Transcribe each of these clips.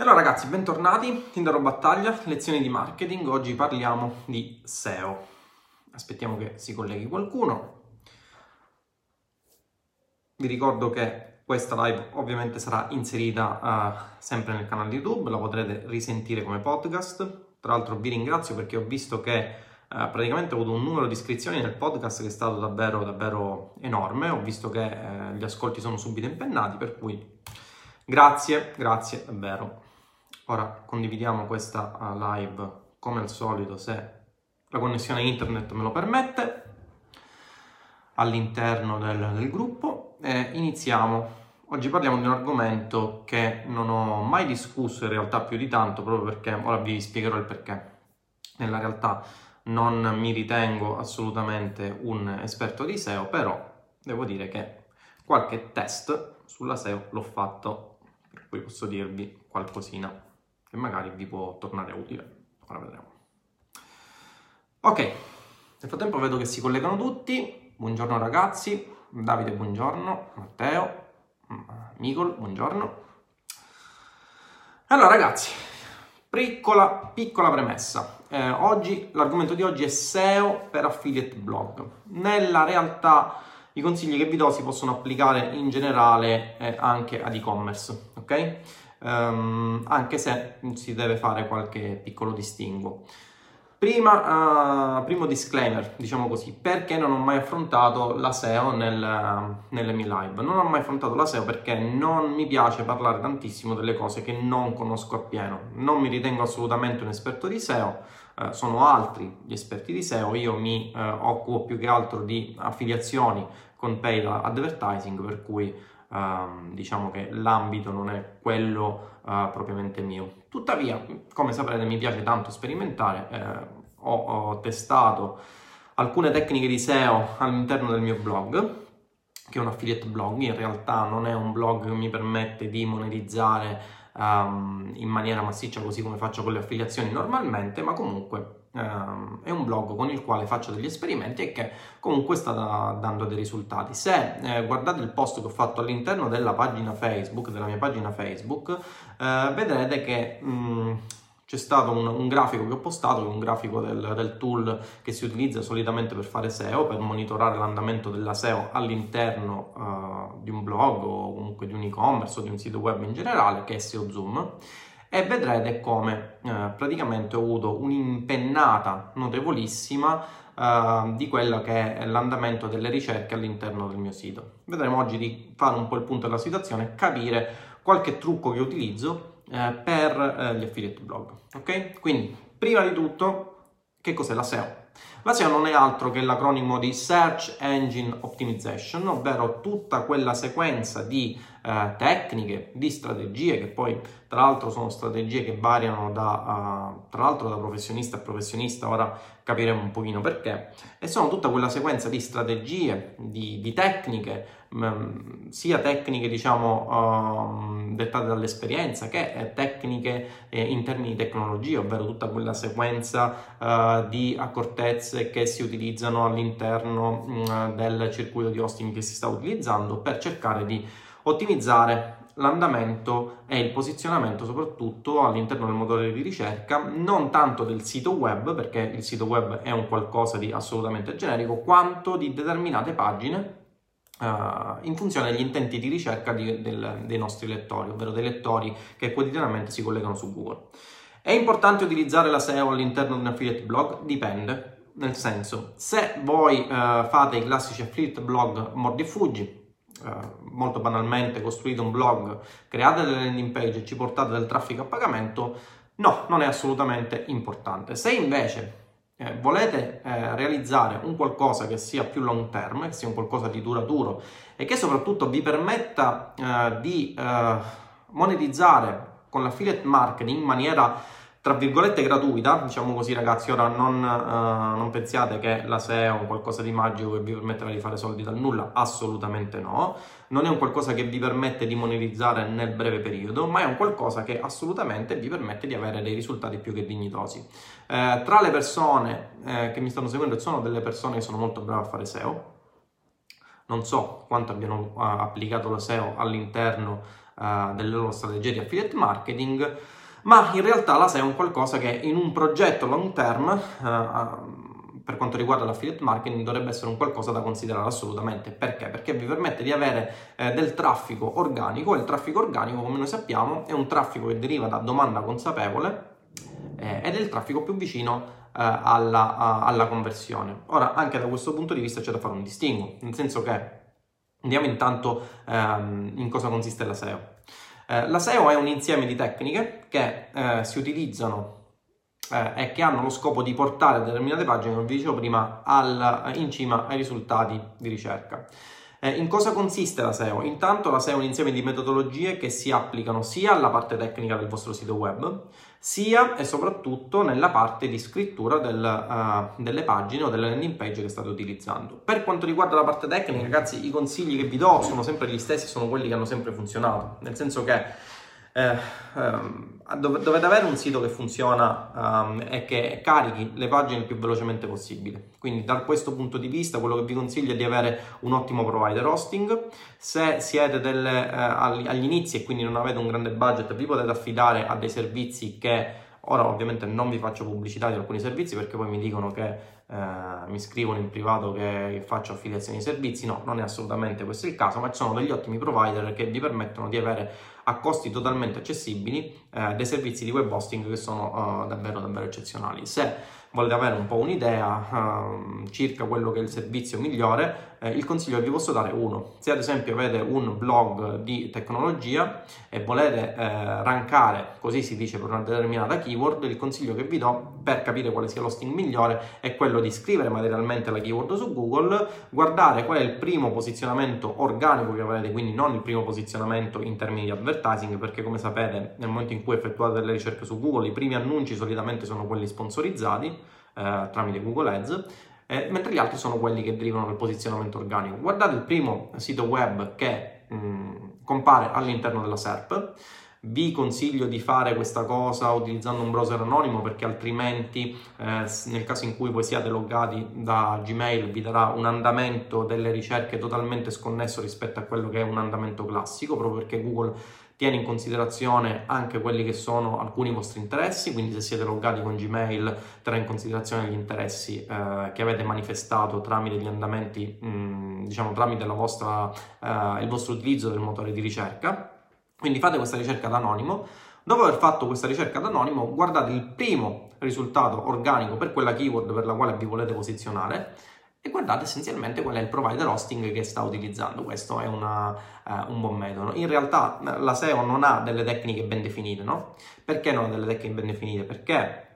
Allora ragazzi, bentornati, Tinder Battaglia, lezioni di marketing. Oggi parliamo di SEO. Aspettiamo che si colleghi qualcuno. Vi ricordo che questa live ovviamente sarà inserita uh, sempre nel canale YouTube, la potrete risentire come podcast. Tra l'altro vi ringrazio perché ho visto che uh, praticamente ho avuto un numero di iscrizioni nel podcast che è stato davvero, davvero enorme. Ho visto che uh, gli ascolti sono subito impennati, per cui grazie, grazie davvero. Ora condividiamo questa uh, live come al solito se la connessione internet me lo permette all'interno del, del gruppo e iniziamo. Oggi parliamo di un argomento che non ho mai discusso in realtà più di tanto proprio perché ora vi spiegherò il perché. Nella realtà non mi ritengo assolutamente un esperto di SEO, però devo dire che qualche test sulla SEO l'ho fatto, per cui posso dirvi qualcosina che magari vi può tornare utile. Ora vedremo. Ok, nel frattempo vedo che si collegano tutti. Buongiorno ragazzi, Davide buongiorno, Matteo, Micol buongiorno. Allora ragazzi, piccola, piccola premessa. Eh, oggi, l'argomento di oggi è SEO per affiliate blog. Nella realtà i consigli che vi do si possono applicare in generale eh, anche ad e-commerce, ok? Um, anche se si deve fare qualche piccolo distinguo. Prima, uh, primo disclaimer, diciamo così, perché non ho mai affrontato la SEO nel, nelle mie live? Non ho mai affrontato la SEO perché non mi piace parlare tantissimo delle cose che non conosco appieno. Non mi ritengo assolutamente un esperto di SEO, uh, sono altri gli esperti di SEO, io mi uh, occupo più che altro di affiliazioni con paid advertising, per cui uh, diciamo che l'ambito non è quello uh, propriamente mio. Tuttavia, come saprete, mi piace tanto sperimentare, eh, ho, ho testato alcune tecniche di SEO all'interno del mio blog, che è un affiliate blog, in realtà non è un blog che mi permette di monetizzare um, in maniera massiccia così come faccio con le affiliazioni normalmente, ma comunque Uh, è un blog con il quale faccio degli esperimenti e che comunque sta da, dando dei risultati. Se eh, guardate il post che ho fatto all'interno della pagina Facebook, della mia pagina Facebook, eh, vedrete che mh, mm, c'è stato un, un, grafico che ho postato, un grafico del, del, tool che si utilizza solitamente per fare SEO, per monitorare l'andamento della SEO all'interno uh, di un blog o comunque di un e-commerce o di un sito web in generale, che è SEO Zoom e vedrete come eh, praticamente ho avuto un'impennata notevolissima eh, di quello che è l'andamento delle ricerche all'interno del mio sito. Vedremo oggi di fare un po' il punto della situazione, capire qualche trucco che utilizzo eh, per eh, gli affiliate blog. Ok? Quindi, prima di tutto, che cos'è la SEO? La SEO non è altro che l'acronimo di Search Engine Optimization, ovvero tutta quella sequenza di eh, tecniche, di strategie, che poi tra l'altro sono strategie che variano da, uh, tra l'altro da professionista a professionista, ora capiremo un pochino perché, e sono tutta quella sequenza di strategie, di, di tecniche, mh, mm, sia tecniche diciamo uh, dettate dall'esperienza che eh, tecniche eh, in termini di tecnologia, ovvero tutta quella sequenza uh, di accortezze che si utilizzano all'interno mh, mm, del circuito di hosting che si sta utilizzando per cercare di ottimizzare l'andamento e il posizionamento soprattutto all'interno del motore di ricerca, non tanto del sito web, perché il sito web è un qualcosa di assolutamente generico, quanto di determinate pagine uh, in funzione degli intenti di ricerca di, del, dei nostri lettori, ovvero dei lettori che quotidianamente si collegano su Google. È importante utilizzare la SEO all'interno di un affiliate blog? Dipende, nel senso, se voi uh, fate i classici affiliate blog mordi e fuggi, eh, molto banalmente costruite un blog, create delle landing page e ci portate del traffico a pagamento, no, non è assolutamente importante. Se invece eh, volete eh, realizzare un qualcosa che sia più long term, che sia un qualcosa di duraturo e che soprattutto vi permetta eh, di eh, monetizzare con l'affiliate marketing in maniera tra virgolette gratuita, diciamo così ragazzi, ora non, uh, non pensiate che la SEO è qualcosa di magico che vi permetterà di fare soldi dal nulla, assolutamente no, non è un qualcosa che vi permette di monetizzare nel breve periodo, ma è un qualcosa che assolutamente vi permette di avere dei risultati più che dignitosi. Eh, tra le persone eh, che mi stanno seguendo sono delle persone che sono molto brave a fare SEO, non so quanto abbiano uh, applicato la SEO all'interno uh, delle loro strategie di affiliate marketing, ma in realtà la SEO è un qualcosa che in un progetto long term uh, per quanto riguarda l'affiliate marketing dovrebbe essere un qualcosa da considerare assolutamente. Perché? Perché vi permette di avere eh, del traffico organico e il traffico organico, come noi sappiamo, è un traffico che deriva da domanda consapevole eh, ed è il traffico più vicino eh, alla, alla, conversione. Ora, anche da questo punto di vista c'è da fare un distinguo, nel senso che andiamo intanto ehm, in cosa consiste la SEO. Eh, la SEO è un insieme di tecniche che eh, si utilizzano eh, e che hanno lo scopo di portare determinate pagine, come vi dicevo prima, al, in cima ai risultati di ricerca. Eh, in cosa consiste la SEO? Intanto la SEO è un insieme di metodologie che si applicano sia alla parte tecnica del vostro sito web, sia e soprattutto nella parte di scrittura del, uh, delle pagine o delle landing page che state utilizzando. Per quanto riguarda la parte tecnica, ragazzi, i consigli che vi do sono sempre gli stessi, sono quelli che hanno sempre funzionato, nel senso che eh, ehm, dovete avere un sito che funziona um, e che carichi le pagine il più velocemente possibile. Quindi da questo punto di vista quello che vi consiglio è di avere un ottimo provider hosting. Se siete delle, eh, agli inizi e quindi non avete un grande budget, vi potete affidare a dei servizi che Ora ovviamente non vi faccio pubblicità di alcuni servizi perché poi mi dicono che eh, mi scrivono in privato che faccio affiliazioni di servizi, no, non è assolutamente questo il caso, ma ci sono degli ottimi provider che vi permettono di avere a costi totalmente accessibili eh, dei servizi di web hosting che sono uh, davvero davvero eccezionali. Se volete avere un po' un'idea uh, circa quello che è il servizio migliore, eh, il consiglio che vi posso dare è uno. Se ad esempio avete un blog di tecnologia e volete eh, rankare, così si dice per una determinata keyword, il consiglio che vi do per capire quale sia l'hosting migliore è quello di scrivere materialmente la keyword su Google, guardare qual è il primo posizionamento organico che avrete, quindi non il primo posizionamento in termini di advertising, perché come sapete nel momento in cui effettuate delle ricerche su Google i primi annunci solitamente sono quelli sponsorizzati eh, tramite Google Ads eh, mentre gli altri sono quelli che derivano dal posizionamento organico. Guardate il primo sito web che mh, mm, compare all'interno della SERP. Vi consiglio di fare questa cosa utilizzando un browser anonimo perché altrimenti eh, nel caso in cui voi siate loggati da Gmail vi darà un andamento delle ricerche totalmente sconnesso rispetto a quello che è un andamento classico proprio perché Google tiene in considerazione anche quelli che sono alcuni vostri interessi, quindi se siete loggati con Gmail terrà in considerazione gli interessi eh, che avete manifestato tramite gli andamenti, mh, mm, diciamo tramite vostra, eh, il vostro utilizzo del motore di ricerca. Quindi fate questa ricerca ad anonimo. Dopo aver fatto questa ricerca ad anonimo, guardate il primo risultato organico per quella keyword per la quale vi volete posizionare e guardate essenzialmente qual è il provider hosting che sta utilizzando. Questo è una, uh, un buon metodo. In realtà la SEO non ha delle tecniche ben definite, no? Perché non ha delle tecniche ben definite? Perché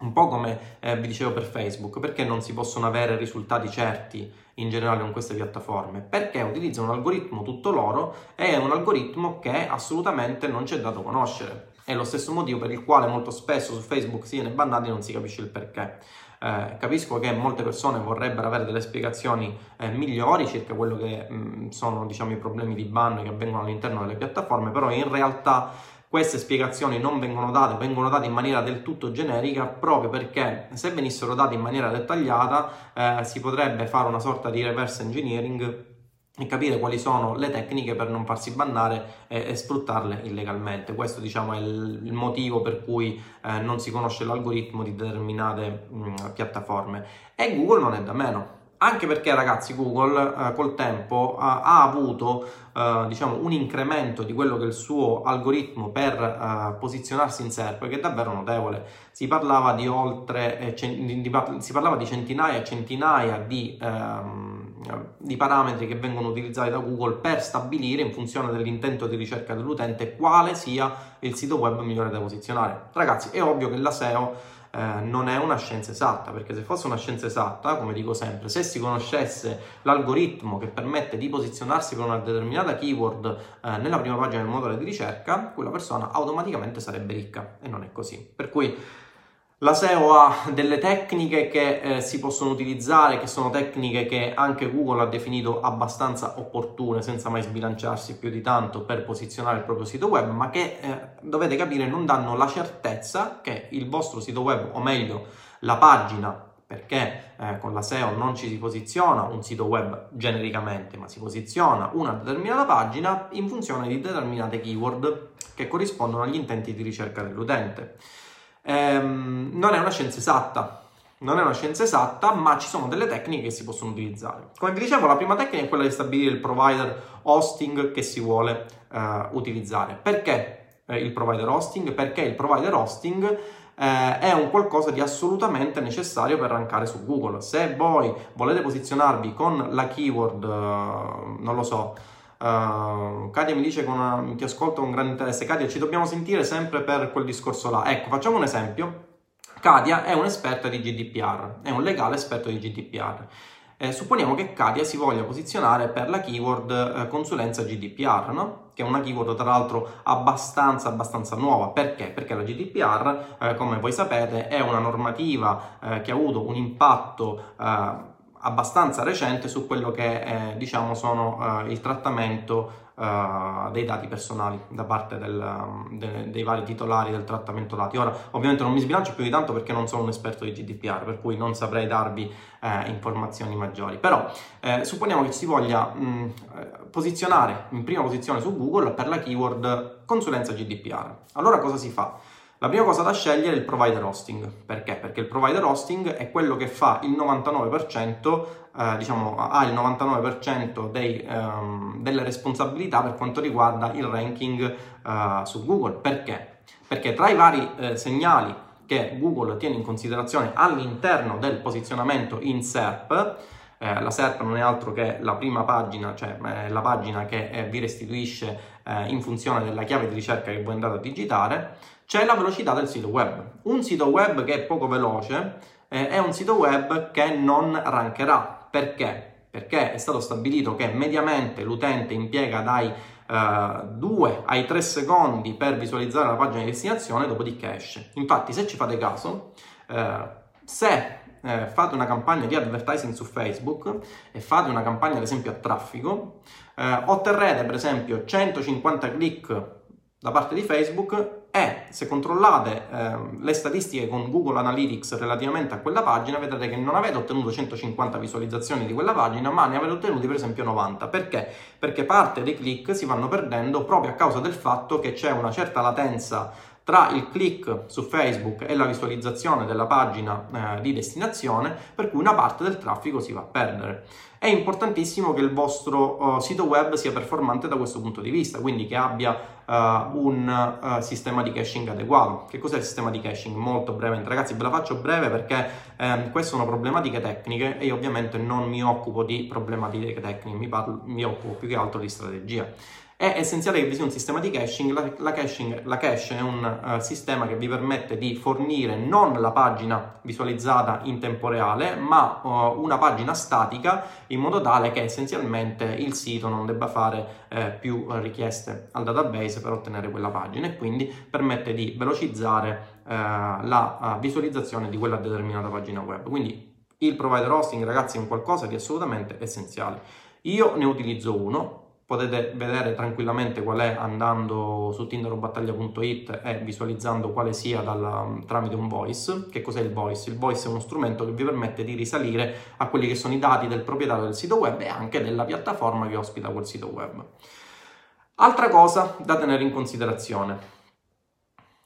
un po' come eh, vi dicevo per Facebook, perché non si possono avere risultati certi in generale con queste piattaforme? Perché utilizzano un algoritmo tutto loro e è un algoritmo che assolutamente non c'è dato conoscere. È lo stesso motivo per il quale molto spesso su Facebook si viene bannati e non si capisce il perché. Eh, capisco che molte persone vorrebbero avere delle spiegazioni eh, migliori circa quello che mh, sono diciamo, i problemi di ban che avvengono all'interno delle piattaforme, però in realtà queste spiegazioni non vengono date, vengono date in maniera del tutto generica proprio perché se venissero date in maniera dettagliata eh, si potrebbe fare una sorta di reverse engineering e capire quali sono le tecniche per non farsi bannare e, e sfruttarle illegalmente. Questo diciamo, è il, il, motivo per cui eh, non si conosce l'algoritmo di determinate mh, piattaforme. E Google non è da meno. Anche perché ragazzi Google eh, col tempo eh, ha avuto eh, diciamo, un incremento di quello che è il suo algoritmo per eh, posizionarsi in SERP che è davvero notevole. Si parlava di oltre eh, cent- di, di, si parlava di centinaia e centinaia di ehm, di parametri che vengono utilizzati da Google per stabilire in funzione dell'intento di ricerca dell'utente quale sia il sito web migliore da posizionare. Ragazzi, è ovvio che la SEO eh, non è una scienza esatta, perché se fosse una scienza esatta, come dico sempre, se si conoscesse l'algoritmo che permette di posizionarsi per una determinata keyword eh, nella prima pagina del motore di ricerca, quella persona automaticamente sarebbe ricca e non è così. Per cui la SEO ha delle tecniche che eh, si possono utilizzare, che sono tecniche che anche Google ha definito abbastanza opportune, senza mai sbilanciarsi più di tanto per posizionare il proprio sito web, ma che eh, dovete capire non danno la certezza che il vostro sito web, o meglio la pagina perché eh, con la SEO non ci si posiziona un sito web genericamente, ma si posiziona una determinata pagina in funzione di determinate keyword che corrispondono agli intenti di ricerca dell'utente. Ehm, non è una scienza esatta, non è una scienza esatta, ma ci sono delle tecniche che si possono utilizzare. Come vi dicevo, la prima tecnica è quella di stabilire il provider hosting che si vuole eh, utilizzare. Perché eh, il provider hosting? Perché il provider hosting eh, è un qualcosa di assolutamente necessario per rankare su Google. Se voi volete posizionarvi con la keyword, eh, non lo so, Uh, Katia mi dice che ti ascolto con grande interesse. Katia, ci dobbiamo sentire sempre per quel discorso là. Ecco, facciamo un esempio. Katia è un'esperta di GDPR, è un legale esperto di GDPR. Eh, supponiamo che Katia si voglia posizionare per la keyword eh, consulenza GDPR, no? che è una keyword tra l'altro abbastanza, abbastanza nuova. Perché? Perché la GDPR, eh, come voi sapete, è una normativa eh, che ha avuto un impatto eh, abbastanza recente su quello che eh, diciamo sono il trattamento uh, dei dati personali da parte del, um, de, dei vari titolari del trattamento dati. Ora, ovviamente non mi sbilancio più di tanto perché non sono un esperto di GDPR, per cui non saprei darvi eh, informazioni maggiori. Però eh, supponiamo che si voglia mh, eh, posizionare in prima posizione su Google per la keyword consulenza GDPR. Allora cosa si fa? La prima cosa da scegliere è il provider hosting. Perché? Perché il provider hosting è quello che fa il 99%, eh, diciamo, ha il 99% dei, ehm, delle responsabilità per quanto riguarda il ranking eh, su Google. Perché? Perché tra i vari eh, segnali che Google tiene in considerazione all'interno del posizionamento in SERP, eh, la SERP non è altro che la prima pagina, cioè eh, la pagina che eh, vi restituisce eh, in funzione della chiave di ricerca che voi andate a digitare, c'è la velocità del sito web. Un sito web che è poco veloce eh, è un sito web che non rankerà. Perché? Perché è stato stabilito che mediamente l'utente impiega dai 2 uh, ai 3 secondi per visualizzare la pagina di destinazione, dopodiché esce. Infatti, se ci fate caso, se eh, fate una campagna di advertising su Facebook e fate una campagna ad esempio a traffico, eh, otterrete per esempio 150 click da parte di Facebook e se controllate eh, le statistiche con Google Analytics relativamente a quella pagina vedrete che non avete ottenuto 150 visualizzazioni di quella pagina ma ne avete ottenuti per esempio 90 perché? Perché parte dei click si vanno perdendo proprio a causa del fatto che c'è una certa latenza tra il click su Facebook e la visualizzazione della pagina eh, di destinazione, per cui una parte del traffico si va a perdere. È importantissimo che il vostro uh, sito web sia performante da questo punto di vista, quindi che abbia uh, un uh, sistema di caching adeguato. Che cos'è il sistema di caching? Molto brevemente, ragazzi, ve la faccio breve perché um, queste sono problematiche tecniche e io ovviamente non mi occupo di problematiche tecniche, mi, parlo, mi occupo più che altro di strategia. È essenziale che vi sia un sistema di caching. La, la, caching, la cache è un uh, sistema che vi permette di fornire non la pagina visualizzata in tempo reale, ma uh, una pagina statica in modo tale che essenzialmente il sito non debba fare uh, più richieste al database per ottenere quella pagina e quindi permette di velocizzare la visualizzazione di quella determinata pagina web. Quindi il provider hosting, ragazzi, è un qualcosa di assolutamente essenziale. Io ne utilizzo uno, potete vedere tranquillamente qual è andando su tinderobattaglia.it e visualizzando quale sia dal, tramite un voice. Che cos'è il voice? Il voice è uno strumento che vi permette di risalire a quelli che sono i dati del proprietario del sito web e anche della piattaforma che ospita quel sito web. Altra cosa da tenere in considerazione.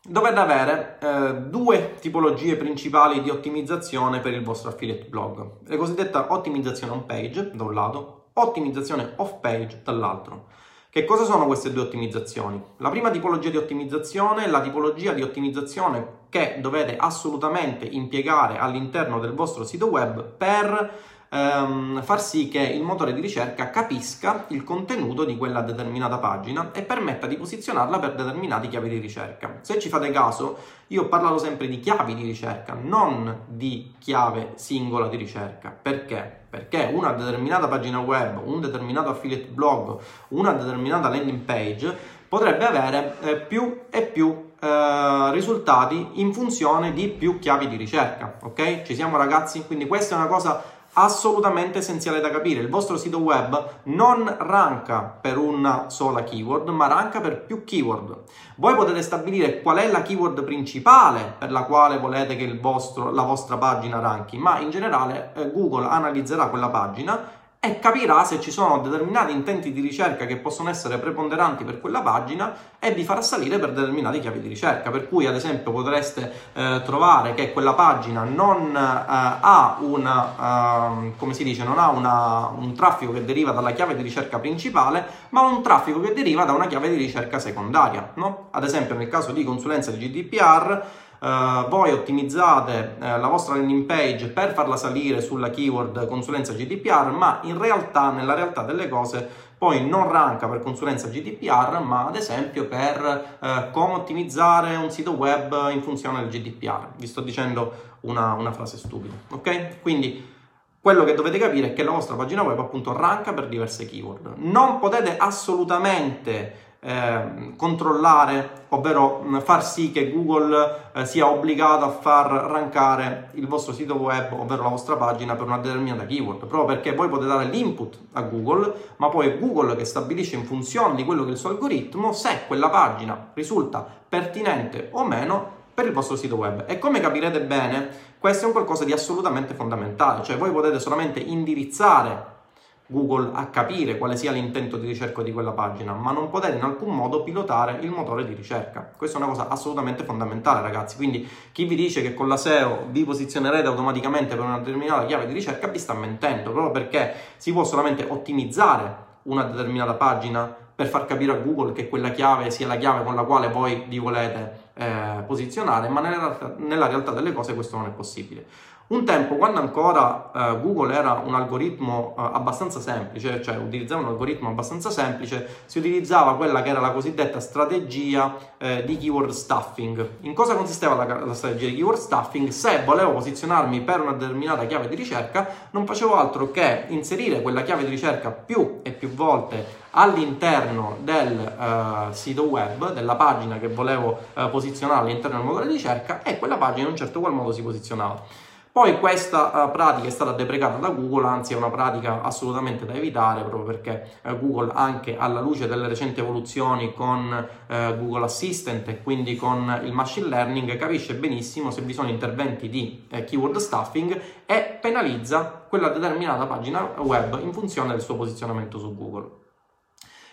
Dovete avere eh, due tipologie principali di ottimizzazione per il vostro affiliate blog. La cosiddetta ottimizzazione on page, da un lato, ottimizzazione off page dall'altro. Che cosa sono queste due ottimizzazioni? La prima tipologia di ottimizzazione è la tipologia di ottimizzazione che dovete assolutamente impiegare all'interno del vostro sito web per ehm, far sì che il motore di ricerca capisca il contenuto di quella determinata pagina e permetta di posizionarla per determinati chiavi di ricerca. Se ci fate caso, io ho parlato sempre di chiavi di ricerca, non di chiave singola di ricerca. Perché? Perché una determinata pagina web, un determinato affiliate blog, una determinata landing page potrebbe avere eh, più e più eh, risultati in funzione di più chiavi di ricerca. Ok? Ci siamo ragazzi? Quindi questa è una cosa assolutamente essenziale da capire. Il vostro sito web non ranka per una sola keyword, ma ranka per più keyword. Voi potete stabilire qual è la keyword principale per la quale volete che vostro, la vostra pagina ranchi, ma in generale eh, Google analizzerà quella pagina e capirà se ci sono determinati intenti di ricerca che possono essere preponderanti per quella pagina e vi farà salire per determinate chiavi di ricerca. Per cui, ad esempio, potreste eh, trovare che quella pagina non eh, ha una, si dice, non ha una, un traffico che deriva dalla chiave di ricerca principale, ma un traffico che deriva da una chiave di ricerca secondaria. No? Ad esempio, nel caso di consulenza di GDPR, Uh, voi ottimizzate uh, la vostra landing page per farla salire sulla keyword consulenza GDPR, ma in realtà, nella realtà delle cose, poi non ranka per consulenza GDPR, ma ad esempio per uh, come ottimizzare un sito web in funzione del GDPR. Vi sto dicendo una, una frase stupida, ok? Quindi quello che dovete capire è che la vostra pagina web appunto ranka per diverse keyword. Non potete assolutamente eh, controllare, ovvero far sì che Google eh, sia obbligato a far rankare il vostro sito web, ovvero la vostra pagina per una determinata keyword, proprio perché voi potete dare l'input a Google, ma poi è Google che stabilisce in funzione di quello che è il suo algoritmo se quella pagina risulta pertinente o meno per il vostro sito web. E come capirete bene, questo è un qualcosa di assolutamente fondamentale, cioè voi potete solamente indirizzare Google a capire quale sia l'intento di ricerca di quella pagina, ma non potete in alcun modo pilotare il motore di ricerca. Questa è una cosa assolutamente fondamentale, ragazzi. Quindi chi vi dice che con la SEO vi posizionerete automaticamente per una determinata chiave di ricerca vi sta mentendo, proprio perché si può solamente ottimizzare una determinata pagina per far capire a Google che quella chiave sia la chiave con la quale voi vi volete eh, posizionare, ma nella, nella realtà delle cose questo non è possibile. Un tempo, quando ancora uh, Google era un algoritmo uh, abbastanza semplice, cioè utilizzava un algoritmo abbastanza semplice, si utilizzava quella che era la cosiddetta strategia uh, di keyword stuffing. In cosa consisteva la, la, strategia di keyword stuffing? Se volevo posizionarmi per una determinata chiave di ricerca, non facevo altro che inserire quella chiave di ricerca più e più volte all'interno del sito web, della pagina che volevo posizionare all'interno del motore di ricerca e quella pagina in un certo qual modo si posizionava. Poi questa uh, pratica è stata deprecata da Google, anzi è una pratica assolutamente da evitare proprio perché uh, Google anche alla luce delle recenti evoluzioni con uh, Google Assistant e quindi con il machine learning capisce benissimo se vi sono interventi di keyword stuffing e penalizza quella determinata pagina web in funzione del suo posizionamento su Google.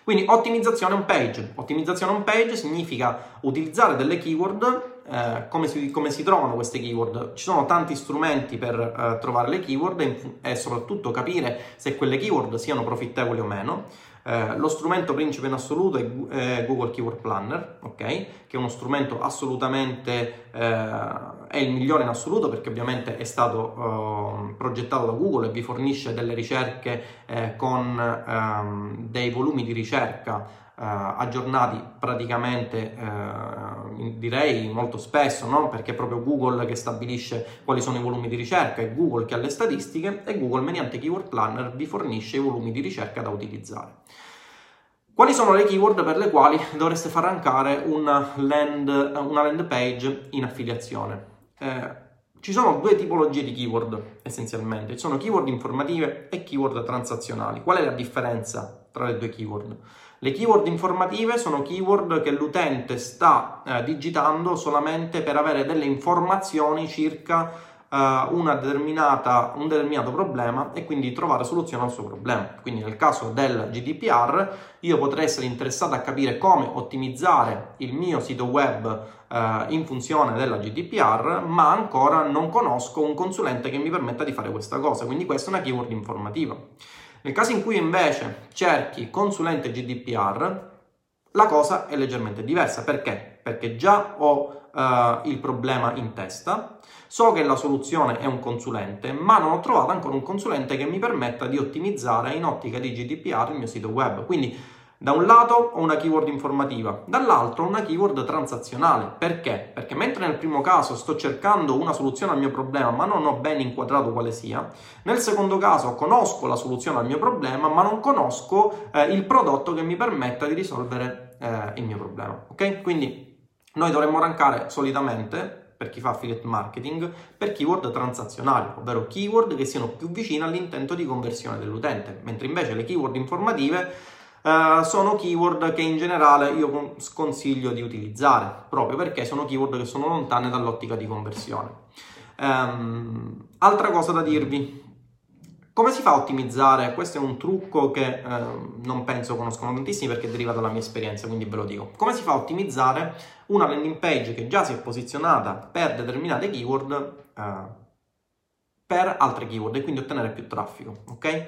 Quindi ottimizzazione on page. Ottimizzazione on page significa utilizzare delle keyword eh, come, si, come, si, trovano queste keyword. Ci sono tanti strumenti per eh, trovare le keyword e, e, soprattutto capire se quelle keyword siano profittevoli o meno. Eh, lo strumento principe in assoluto è Google Keyword Planner, ok? Che è uno strumento assolutamente eh, è il migliore in assoluto perché ovviamente è stato uh, progettato da Google e vi fornisce delle ricerche eh, con um, dei volumi di ricerca aggiornati praticamente uh, direi molto spesso, no? perché è proprio Google che stabilisce quali sono i volumi di ricerca, è Google che ha le statistiche e Google mediante Keyword Planner vi fornisce i volumi di ricerca da utilizzare. Quali sono le keyword per le quali dovreste far rankare una land, una land page in affiliazione? Eh, ci sono due tipologie di keyword essenzialmente, ci sono keyword informative e keyword transazionali. Qual è la differenza tra le due keyword? Le keyword informative sono keyword che l'utente sta eh, digitando solamente per avere delle informazioni circa eh, un determinato problema e quindi trovare soluzione al suo problema. Quindi nel caso del GDPR io potrei essere interessato a capire come ottimizzare il mio sito web eh, in funzione della GDPR, ma ancora non conosco un consulente che mi permetta di fare questa cosa, quindi questa è una keyword informativa. Nel caso in cui invece cerchi consulente GDPR, la cosa è leggermente diversa. Perché? Perché già ho uh, il problema in testa, so che la soluzione è un consulente, ma non ho trovato ancora un consulente che mi permetta di ottimizzare in ottica di GDPR il mio sito web. Quindi da un lato ho una keyword informativa, dall'altro una keyword transazionale. Perché? Perché mentre nel primo caso sto cercando una soluzione al mio problema ma non ho ben inquadrato quale sia, nel secondo caso conosco la soluzione al mio problema ma non conosco eh, il prodotto che mi permetta di risolvere eh, il mio problema. Ok? Quindi noi dovremmo rankare solitamente per chi fa affiliate marketing, per keyword transazionali, ovvero keyword che siano più vicine all'intento di conversione dell'utente, mentre invece le keyword informative uh, sono keyword che in generale io sconsiglio di utilizzare, proprio perché sono keyword che sono lontane dall'ottica di conversione. Um, altra cosa da dirvi, come si fa a ottimizzare? Questo è un trucco che eh, non penso conoscono tantissimi perché deriva dalla mia esperienza, quindi ve lo dico. Come si fa a ottimizzare una landing page che già si è posizionata per determinate keyword eh, per altre keyword e quindi ottenere più traffico, ok?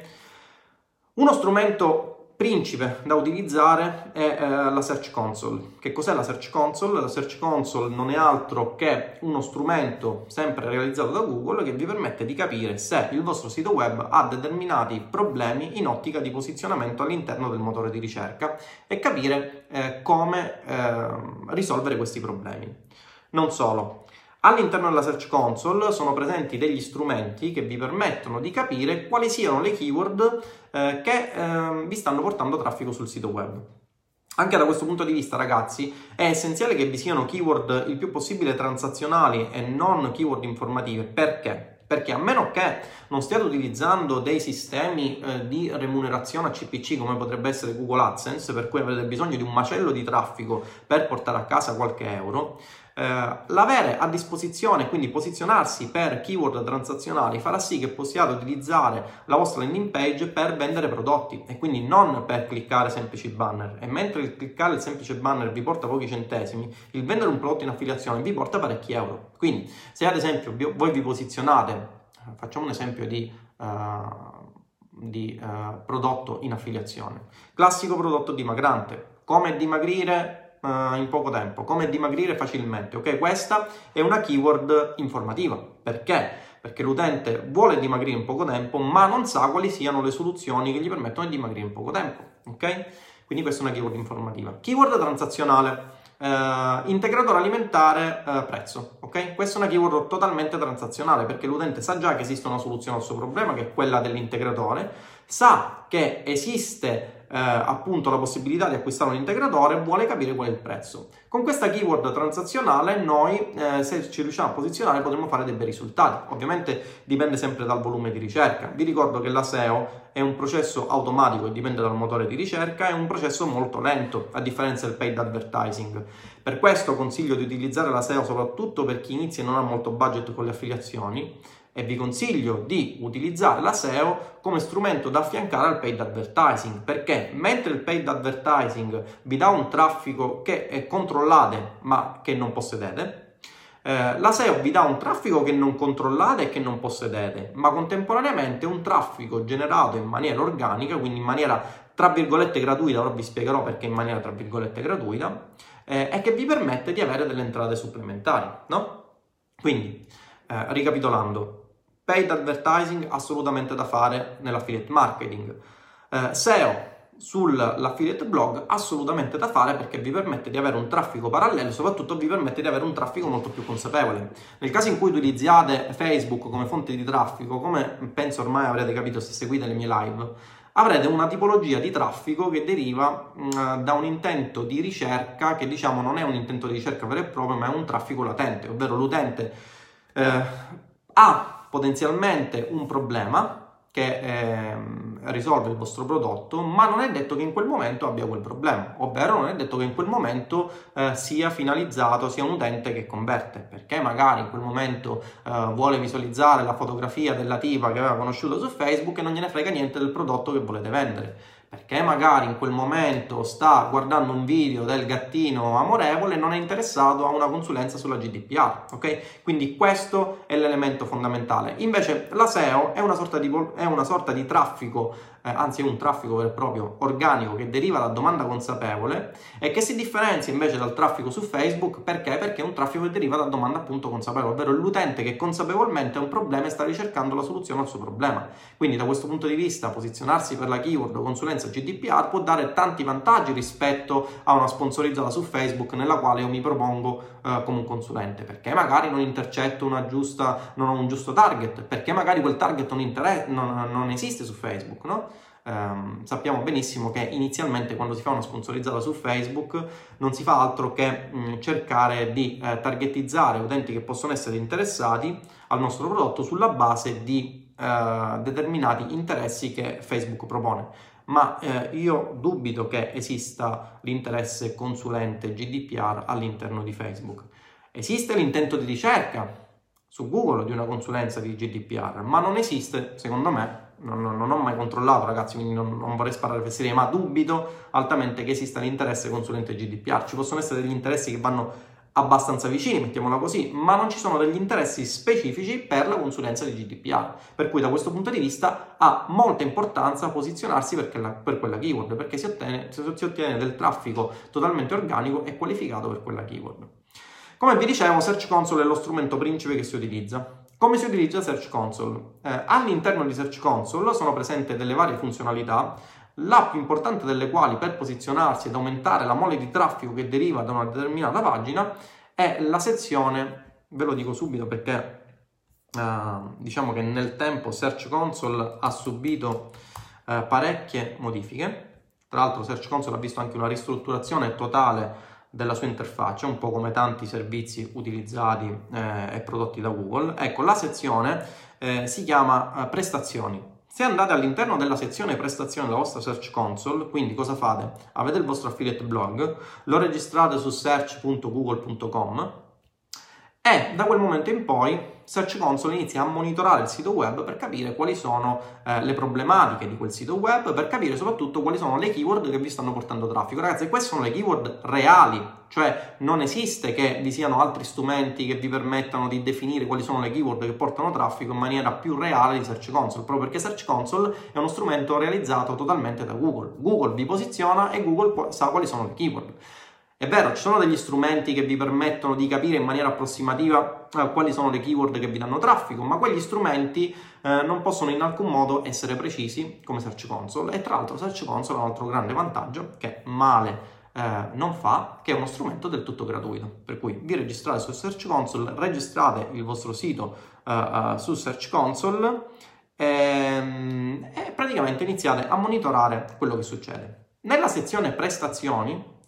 Uno strumento principe da utilizzare è eh, la Search Console. Che cos'è la Search Console? La Search Console non è altro che uno strumento sempre realizzato da Google che vi permette di capire se il vostro sito web ha determinati problemi in ottica di posizionamento all'interno del motore di ricerca e capire eh, come eh, risolvere questi problemi. Non solo, All'interno della Search Console sono presenti degli strumenti che vi permettono di capire quali siano le keyword eh, che eh, vi stanno portando traffico sul sito web. Anche da questo punto di vista, ragazzi, è essenziale che vi siano keyword il più possibile transazionali e non keyword informative. Perché? Perché a meno che non stiate utilizzando dei sistemi eh, di remunerazione a CPC come potrebbe essere Google AdSense, per cui avrete bisogno di un macello di traffico per portare a casa qualche euro, eh, l'avere a disposizione, quindi posizionarsi per keyword transazionali, farà sì che possiate utilizzare la vostra landing page per vendere prodotti e quindi non per cliccare semplici banner. E mentre il cliccare il semplice banner vi porta pochi centesimi, il vendere un prodotto in affiliazione vi porta parecchi euro. Quindi, se ad esempio voi vi posizionate, facciamo un esempio di. Uh, di uh, prodotto in affiliazione. Classico prodotto dimagrante. Come dimagrire uh, in poco tempo, come dimagrire facilmente, ok? Questa è una keyword informativa. Perché? Perché l'utente vuole dimagrire in poco tempo, ma non sa quali siano le soluzioni che gli permettono di dimagrire in poco tempo, ok? Quindi questa è una keyword informativa. Keyword transazionale. Uh, integratore alimentare uh, prezzo, ok? Questa è una keyword totalmente transazionale perché l'utente sa già che esiste una soluzione al suo problema che è quella dell'integratore, sa che esiste eh, appunto la possibilità di acquistare un integratore, vuole capire qual è il prezzo. Con questa keyword transazionale noi, eh, se ci riusciamo a posizionare, potremo fare dei bei risultati. Ovviamente dipende sempre dal volume di ricerca. Vi ricordo che la SEO è un processo automatico e dipende dal motore di ricerca, è un processo molto lento, a differenza del paid advertising. Per questo consiglio di utilizzare la SEO soprattutto per chi inizia e non ha molto budget con le affiliazioni e vi consiglio di utilizzare la SEO come strumento da affiancare al paid advertising perché mentre il paid advertising vi dà un traffico che controllate ma che non possedete eh, la SEO vi dà un traffico che non controllate e che non possedete ma contemporaneamente un traffico generato in maniera organica quindi in maniera tra virgolette gratuita ora vi spiegherò perché in maniera tra virgolette gratuita eh, e che vi permette di avere delle entrate supplementari no? quindi eh, ricapitolando paid advertising assolutamente da fare nell'affiliate marketing. Eh, SEO sull'affiliate blog assolutamente da fare perché vi permette di avere un traffico parallelo e soprattutto vi permette di avere un traffico molto più consapevole. Nel caso in cui utilizziate Facebook come fonte di traffico, come penso ormai avrete capito se seguite le mie live, avrete una tipologia di traffico che deriva mh, da un intento di ricerca che diciamo non è un intento di ricerca vero e proprio ma è un traffico latente, ovvero l'utente eh, ha potenzialmente un problema che eh, risolve il vostro prodotto, ma non è detto che in quel momento abbia quel problema, ovvero non è detto che in quel momento eh, sia finalizzato, sia un utente che converte, perché magari in quel momento eh, vuole visualizzare la fotografia della tipa che aveva conosciuto su Facebook e non gliene frega niente del prodotto che volete vendere perché magari in quel momento sta guardando un video del gattino amorevole e non è interessato a una consulenza sulla GDPR, ok? Quindi questo è l'elemento fondamentale. Invece la SEO è una sorta di, una sorta di traffico anzi è un traffico vero e proprio organico che deriva da domanda consapevole e che si differenzia invece dal traffico su Facebook perché? Perché è un traffico che deriva da domanda appunto consapevole, ovvero l'utente che consapevolmente ha un problema e sta ricercando la soluzione al suo problema. Quindi da questo punto di vista posizionarsi per la keyword o consulenza GDPR può dare tanti vantaggi rispetto a una sponsorizzata su Facebook nella quale io mi propongo eh, come un consulente, perché magari non intercetto una giusta, non ho un giusto target, perché magari quel target non, inter- non, non esiste su Facebook, no? Ehm, sappiamo benissimo che inizialmente quando si fa una sponsorizzata su Facebook non si fa altro che mh, cercare di eh, targetizzare utenti che possono essere interessati al nostro prodotto sulla base di eh, determinati interessi che Facebook propone. Ma eh, io dubito che esista l'interesse consulente GDPR all'interno di Facebook. Esiste l'intento di ricerca su Google di una consulenza di GDPR, ma non esiste, secondo me, non, non, ho mai controllato ragazzi, quindi non, non vorrei sparare fesserie, ma dubito altamente che esista l'interesse consulente GDPR. Ci possono essere degli interessi che vanno abbastanza vicini, mettiamola così, ma non ci sono degli interessi specifici per la consulenza di GDPR. Per cui da questo punto di vista ha molta importanza posizionarsi per, per quella keyword, perché si ottiene, si ottiene del traffico totalmente organico e qualificato per quella keyword. Come vi dicevo, Search Console è lo strumento principe che si utilizza. Come si utilizza Search Console? Eh, all'interno di Search Console sono presenti delle varie funzionalità, la più importante delle quali per posizionarsi ed aumentare la mole di traffico che deriva da una determinata pagina è la sezione, ve lo dico subito perché eh, diciamo che nel tempo Search Console ha subito eh, parecchie modifiche, tra l'altro Search Console ha visto anche una ristrutturazione totale della sua interfaccia, un po' come tanti servizi utilizzati eh, e prodotti da Google. Ecco, la sezione eh, si chiama eh, prestazioni. Se andate all'interno della sezione prestazioni della vostra Search Console, quindi cosa fate? Avete il vostro affiliate blog, lo registrate su search.google.com e da quel momento in poi Search Console inizia a monitorare il sito web per capire quali sono eh, le problematiche di quel sito web, per capire soprattutto quali sono le keyword che vi stanno portando traffico. Ragazzi, queste sono le keyword reali, cioè non esiste che vi siano altri strumenti che vi permettano di definire quali sono le keyword che portano traffico in maniera più reale di Search Console, proprio perché Search Console è uno strumento realizzato totalmente da Google. Google vi posiziona e Google sa quali sono le keyword. È vero, ci sono degli strumenti che vi permettono di capire in maniera approssimativa eh, quali sono le keyword che vi danno traffico, ma quegli strumenti eh, non possono in alcun modo essere precisi come Search Console e tra l'altro Search Console ha un altro grande vantaggio che male eh, non fa, che è uno strumento del tutto gratuito. Per cui vi registrate su Search Console, registrate il vostro sito eh, eh, su Search Console ehm, e praticamente iniziate a monitorare quello che succede. Nella sezione prestazioni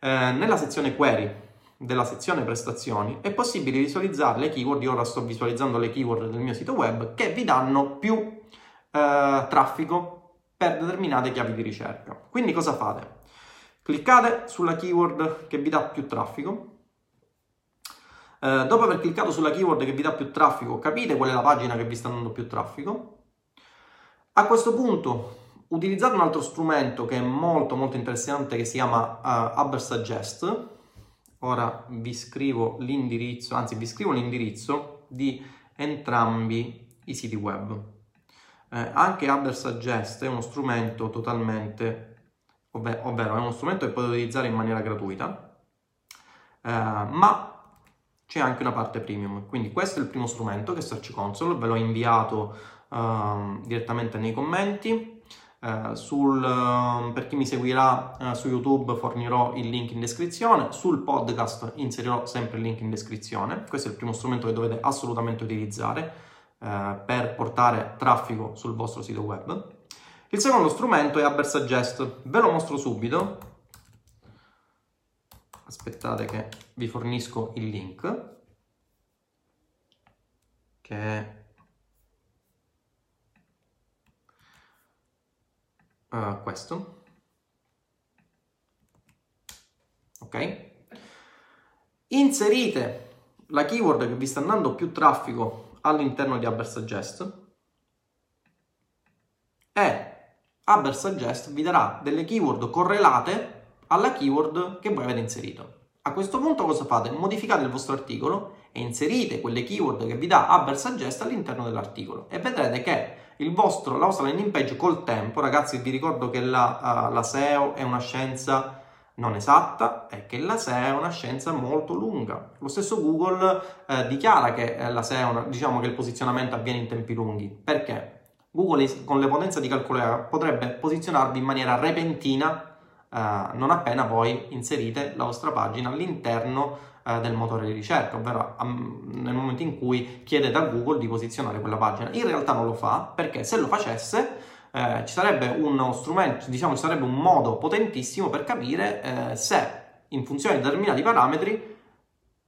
eh, nella sezione query della sezione prestazioni è possibile visualizzare le keyword, io ora sto visualizzando le keyword del mio sito web, che vi danno più eh, traffico per determinate chiavi di ricerca. Quindi cosa fate? Cliccate sulla keyword che vi dà più traffico, eh, dopo aver cliccato sulla keyword che vi dà più traffico, capite qual è la pagina che vi sta dando più traffico. A questo punto utilizzate un altro strumento che è molto molto interessante che si chiama uh, Uber Suggest. Ora vi scrivo l'indirizzo, anzi vi scrivo l'indirizzo di entrambi i siti web. Eh, anche Uber Suggest è uno strumento totalmente, ovvero, ovvero è uno strumento che potete utilizzare in maniera gratuita, eh, ma c'è anche una parte premium. Quindi questo è il primo strumento che è Search Console, ve l'ho inviato uh, direttamente nei commenti. Eh, sul, uh, per chi mi seguirà uh, su YouTube fornirò il link in descrizione, sul podcast inserirò sempre il link in descrizione. Questo è il primo strumento che dovete assolutamente utilizzare per portare traffico sul vostro sito web. Il secondo strumento è Ubersuggest, ve lo mostro subito. Aspettate che vi fornisco il link, che è uh, questo. Ok? Inserite la keyword che vi sta andando più traffico all'interno di Ubersuggest e Ubersuggest vi darà delle keyword correlate alla keyword che voi avete inserito. A questo punto cosa fate? Modificate il vostro articolo e inserite quelle keyword che vi dà Ubersuggest all'interno dell'articolo e vedrete che vostro, la vostra landing page col tempo, ragazzi vi ricordo che la, uh, la SEO è una scienza non esatta e che la SEO è una scienza molto lunga. Lo stesso Google eh, dichiara che eh, la SEO, una, diciamo che il posizionamento avviene in tempi lunghi. Perché? Google con le potenze di calcolo potrebbe posizionarvi in maniera repentina eh, non appena voi inserite la vostra pagina all'interno eh, del motore di ricerca, ovvero um, nel momento in cui chiedete a Google di posizionare quella pagina. In realtà non lo fa perché se lo facesse, eh, ci sarebbe uno strumento, diciamo ci sarebbe un modo potentissimo per capire eh, se in funzione di determinati parametri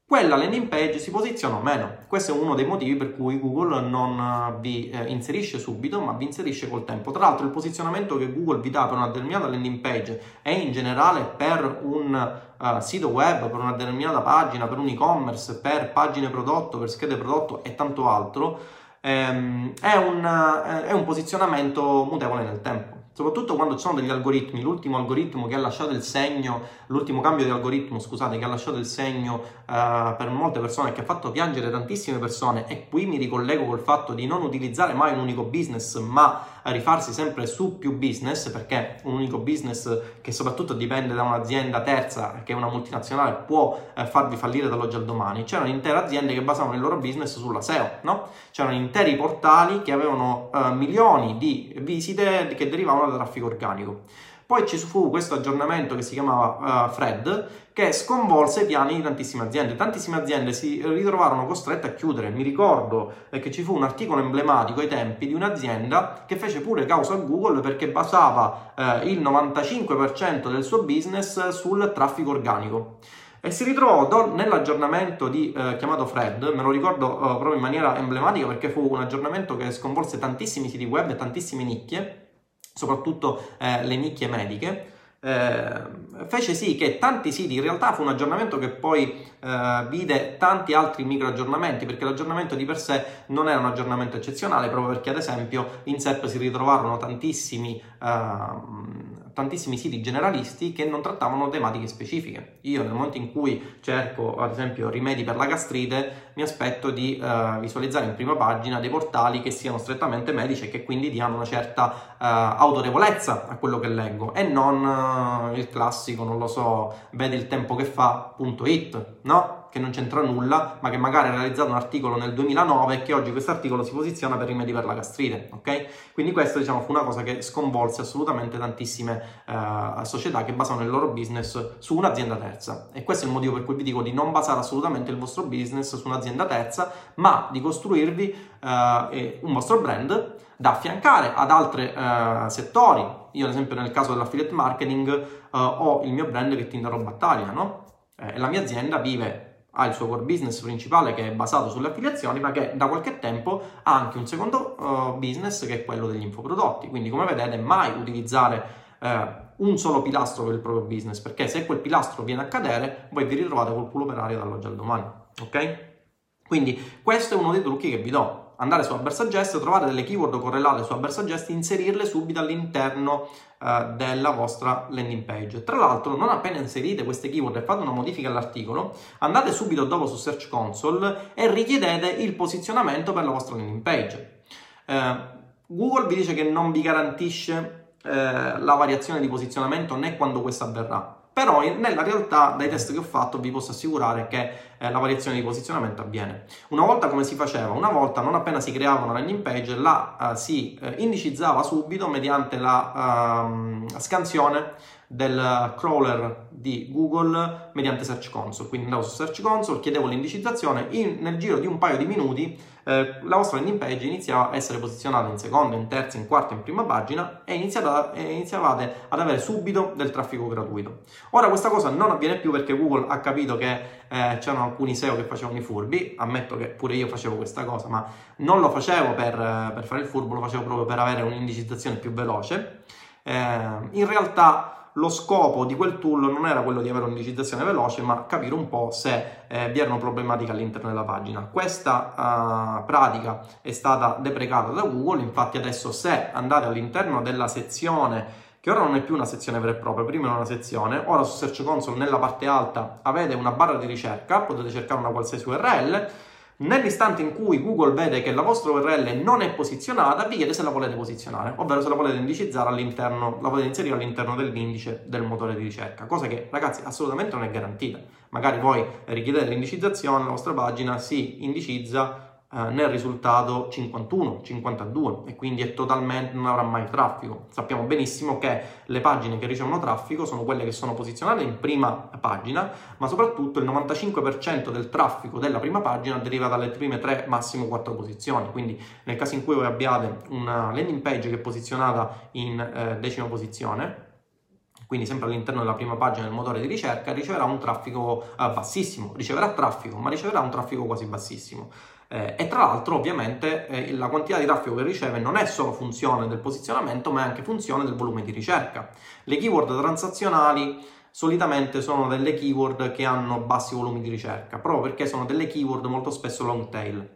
quella landing page si posiziona o meno. Questo è uno dei motivi per cui Google non eh, vi eh, inserisce subito, ma vi inserisce col tempo. Tra l'altro il posizionamento che Google vi dà per una determinata landing page e in generale per un uh, sito web, per una determinata pagina, per un e-commerce, per pagine prodotto, per schede prodotto e tanto altro, ehm, è, un, eh, è un posizionamento mutevole nel tempo soprattutto quando ci sono degli algoritmi, l'ultimo algoritmo che ha lasciato il segno, l'ultimo cambio di algoritmo, scusate, che ha lasciato il segno uh, per molte persone, che ha fatto piangere tantissime persone, e qui mi ricollego col fatto di non utilizzare mai un unico business, ma rifarsi sempre su più business, perché un unico business che soprattutto dipende da un'azienda terza, che è una multinazionale, può eh, farvi fallire dall'oggi al domani. C'erano intere aziende che basavano il loro business sulla SEO, no? C'erano interi portali che avevano uh, milioni di visite che derivavano da traffico organico. Poi ci fu questo aggiornamento che si chiamava uh, Fred, che sconvolse i piani di tantissime aziende. Tantissime aziende si ritrovarono costrette a chiudere. Mi ricordo eh, che ci fu un articolo emblematico ai tempi di un'azienda che fece pure causa a Google perché basava eh, il 95% del suo business sul traffico organico e si ritrovò do, nell'aggiornamento di, eh, chiamato Fred, me lo ricordo eh, proprio in maniera emblematica perché fu un aggiornamento che sconvolse tantissimi siti web e tantissime nicchie soprattutto eh, le nicchie mediche, eh, fece sì che tanti siti, in realtà fu un aggiornamento che poi eh, vide tanti altri micro aggiornamenti, perché l'aggiornamento di per sé non era un aggiornamento eccezionale, proprio perché ad esempio in SEP si ritrovarono tantissimi uh, tantissimi siti generalisti che non trattavano tematiche specifiche. Io nel momento in cui cerco ad esempio rimedi per la gastrite mi aspetto di uh, visualizzare in prima pagina dei portali che siano strettamente medici e che quindi diano una certa uh, autorevolezza a quello che leggo e non uh, il classico, non lo so, vedi il tempo che fa.it, no? Che non c'entra nulla, ma che magari ha realizzato un articolo nel 2009 e che oggi questo articolo si posiziona per rimedi per la gastrite, ok? Quindi questo diciamo fu una cosa che sconvolse assolutamente tantissime uh, società che basano il loro business su un'azienda terza e questo è il motivo per cui vi dico di non basare assolutamente il vostro business su un'azienda terza, ma di costruirvi uh, un vostro brand da affiancare ad altri uh, settori. Io ad esempio nel caso dell'affiliate marketing ho il mio brand che Tinder Battaglia, no? E la mia azienda vive ha il suo core business principale che è basato sulle affiliazioni, ma che da qualche tempo ha anche un secondo uh, business che è quello degli infoprodotti. Quindi, come vedete, mai utilizzare uh, un solo pilastro per il proprio business, perché se quel pilastro viene a cadere, voi vi ritrovate col culo per aria dall'oggi al domani. Ok? Quindi, questo è uno dei trucchi che vi do andare su Suggest, trovare delle keyword correlate su Suggest, inserirle subito all'interno uh, della vostra landing page. Tra l'altro, non appena inserite queste keyword e fate una modifica all'articolo, andate subito dopo su Search Console e richiedete il posizionamento per la vostra landing page. Uh, Google vi dice che non vi garantisce uh, la variazione di posizionamento né quando questo avverrà però nella realtà dai test che ho fatto vi posso assicurare che eh, la variazione di posizionamento avviene. Una volta come si faceva? Una volta non appena si creava una landing page la uh, si uh, indicizzava subito mediante la uh, scansione del crawler di Google mediante Search Console. Quindi andavo su Search Console, chiedevo l'indicizzazione, in, nel giro di un paio di minuti eh, la vostra landing page iniziava a essere posizionata in seconda, in terza, in quarta, in prima pagina e, e iniziavate ad avere subito del traffico gratuito. Ora questa cosa non avviene più perché Google ha capito che eh, c'erano alcuni SEO che facevano i furbi, ammetto che pure io facevo questa cosa, ma non lo facevo per, per fare il furbo, lo facevo proprio per avere un'indicizzazione più veloce. Eh, in realtà lo scopo di quel tool non era quello di avere un'indicizzazione veloce, ma capire un po' se eh, vi erano problematiche all'interno della pagina. Questa uh, pratica è stata deprecata da Google, infatti adesso se andate all'interno della sezione che ora non è più una sezione vera e propria, prima era una sezione, ora su Search Console nella parte alta avete una barra di ricerca, potete cercare una qualsiasi URL Nell'istante in cui Google vede che la vostra URL non è posizionata, vi chiede se la volete posizionare, ovvero se la volete indicizzare all'interno, la volete inserire all'interno dell'indice del motore di ricerca, cosa che ragazzi assolutamente non è garantita. Magari voi richiedete l'indicizzazione, la vostra pagina si indicizza eh, nel risultato 51, 52 e quindi è totalmente non avrà mai traffico. Sappiamo benissimo che le pagine che ricevono traffico sono quelle che sono posizionate in prima pagina, ma soprattutto il 95% del traffico della prima pagina deriva dalle prime 3, massimo 4 posizioni. Quindi nel caso in cui voi abbiate una landing page che è posizionata in eh, decima posizione, quindi sempre all'interno della prima pagina del motore di ricerca, riceverà un traffico eh, bassissimo, riceverà traffico, ma riceverà un traffico quasi bassissimo. Eh, e tra l'altro ovviamente eh, la quantità di traffico che riceve non è solo funzione del posizionamento ma è anche funzione del volume di ricerca. Le keyword transazionali solitamente sono delle keyword che hanno bassi volumi di ricerca proprio perché sono delle keyword molto spesso long tail.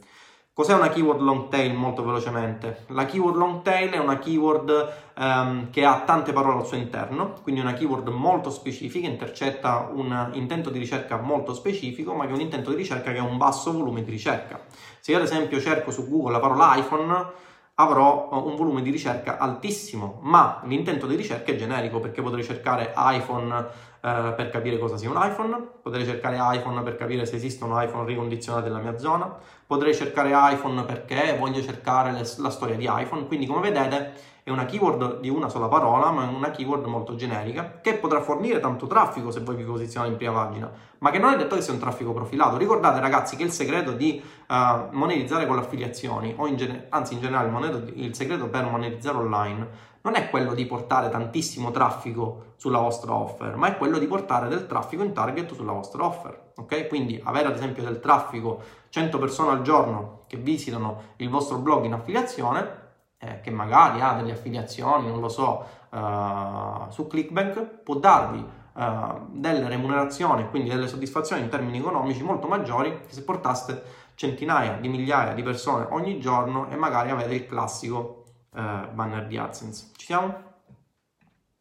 Cos'è una keyword long tail molto velocemente? La keyword long tail è una keyword um, che ha tante parole al suo interno, quindi una keyword molto specifica, intercetta un intento di ricerca molto specifico, ma che è un intento di ricerca che ha un basso volume di ricerca. Se io ad esempio cerco su Google la parola iPhone, avrò un volume di ricerca altissimo, ma l'intento di ricerca è generico perché potrei cercare iPhone eh, per capire cosa sia un iPhone, potrei cercare iPhone per capire se esiste un iPhone ricondizionato nella mia zona, potrei cercare iPhone perché voglio cercare le, la storia di iPhone, quindi come vedete è una keyword di una sola parola, ma è una keyword molto generica, che potrà fornire tanto traffico se voi vi posizionate in prima pagina, ma che non è detto che sia un traffico profilato. Ricordate ragazzi che il segreto di uh, monetizzare con le affiliazioni, o in gen- anzi in generale il, moneto, il segreto per monetizzare online, non è quello di portare tantissimo traffico sulla vostra offer, ma è quello di portare del traffico in target sulla vostra offer. Ok? Quindi avere ad esempio del traffico 100 persone al giorno che visitano il vostro blog in affiliazione eh, che magari ha delle affiliazioni, non lo so, uh, su Clickbank, può darvi uh, delle remunerazioni, quindi delle soddisfazioni in termini economici molto maggiori che se portaste centinaia di migliaia di persone ogni giorno e magari avete il classico uh, banner di AdSense. Ci siamo?